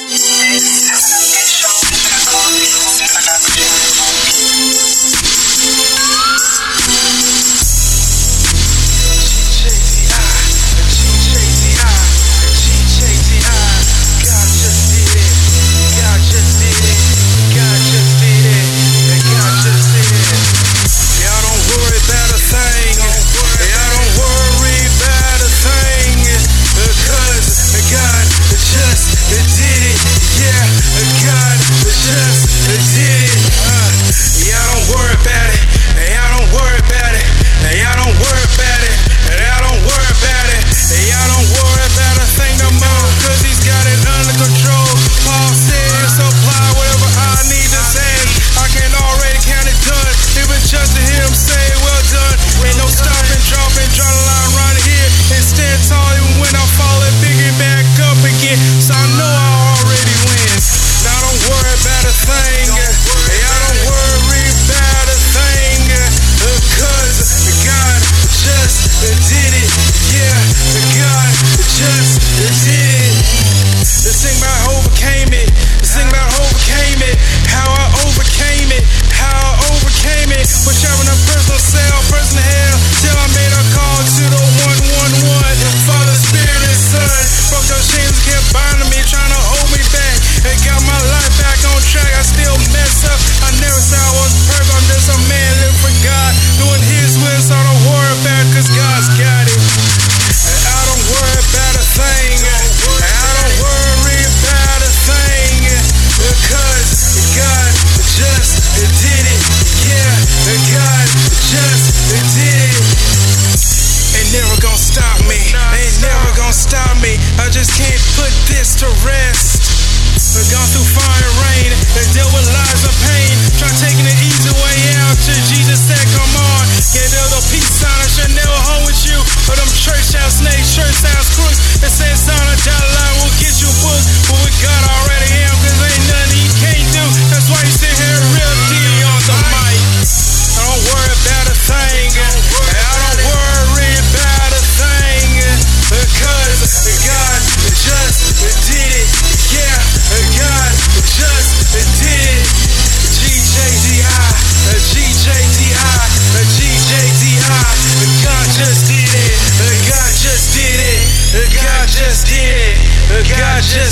Yes. stop me. I just can't put this to rest.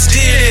just did it.